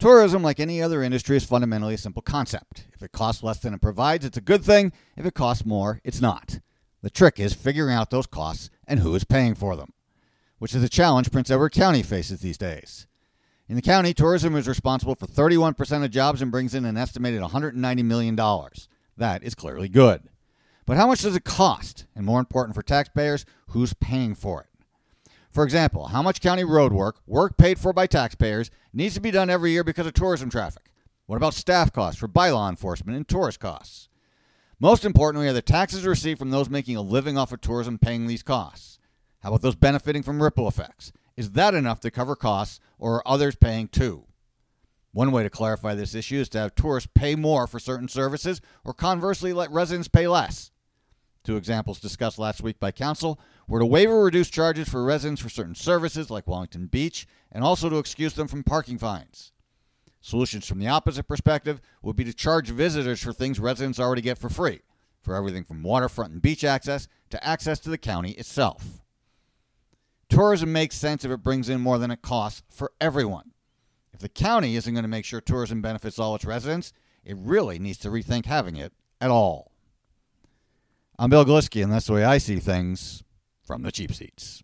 Tourism, like any other industry, is fundamentally a simple concept. If it costs less than it provides, it's a good thing. If it costs more, it's not. The trick is figuring out those costs and who is paying for them, which is a challenge Prince Edward County faces these days. In the county, tourism is responsible for 31% of jobs and brings in an estimated $190 million. That is clearly good. But how much does it cost? And more important for taxpayers, who's paying for it? For example, how much county road work, work paid for by taxpayers, needs to be done every year because of tourism traffic? What about staff costs for bylaw enforcement and tourist costs? Most importantly, are the taxes received from those making a living off of tourism paying these costs? How about those benefiting from ripple effects? Is that enough to cover costs, or are others paying too? One way to clarify this issue is to have tourists pay more for certain services, or conversely, let residents pay less. Two examples discussed last week by Council were to waive or reduce charges for residents for certain services like Wellington Beach, and also to excuse them from parking fines. Solutions from the opposite perspective would be to charge visitors for things residents already get for free, for everything from waterfront and beach access to access to the county itself. Tourism makes sense if it brings in more than it costs for everyone. If the county isn't going to make sure tourism benefits all its residents, it really needs to rethink having it at all. I'm Bill Galiski, and that's the way I see things from the cheap seats.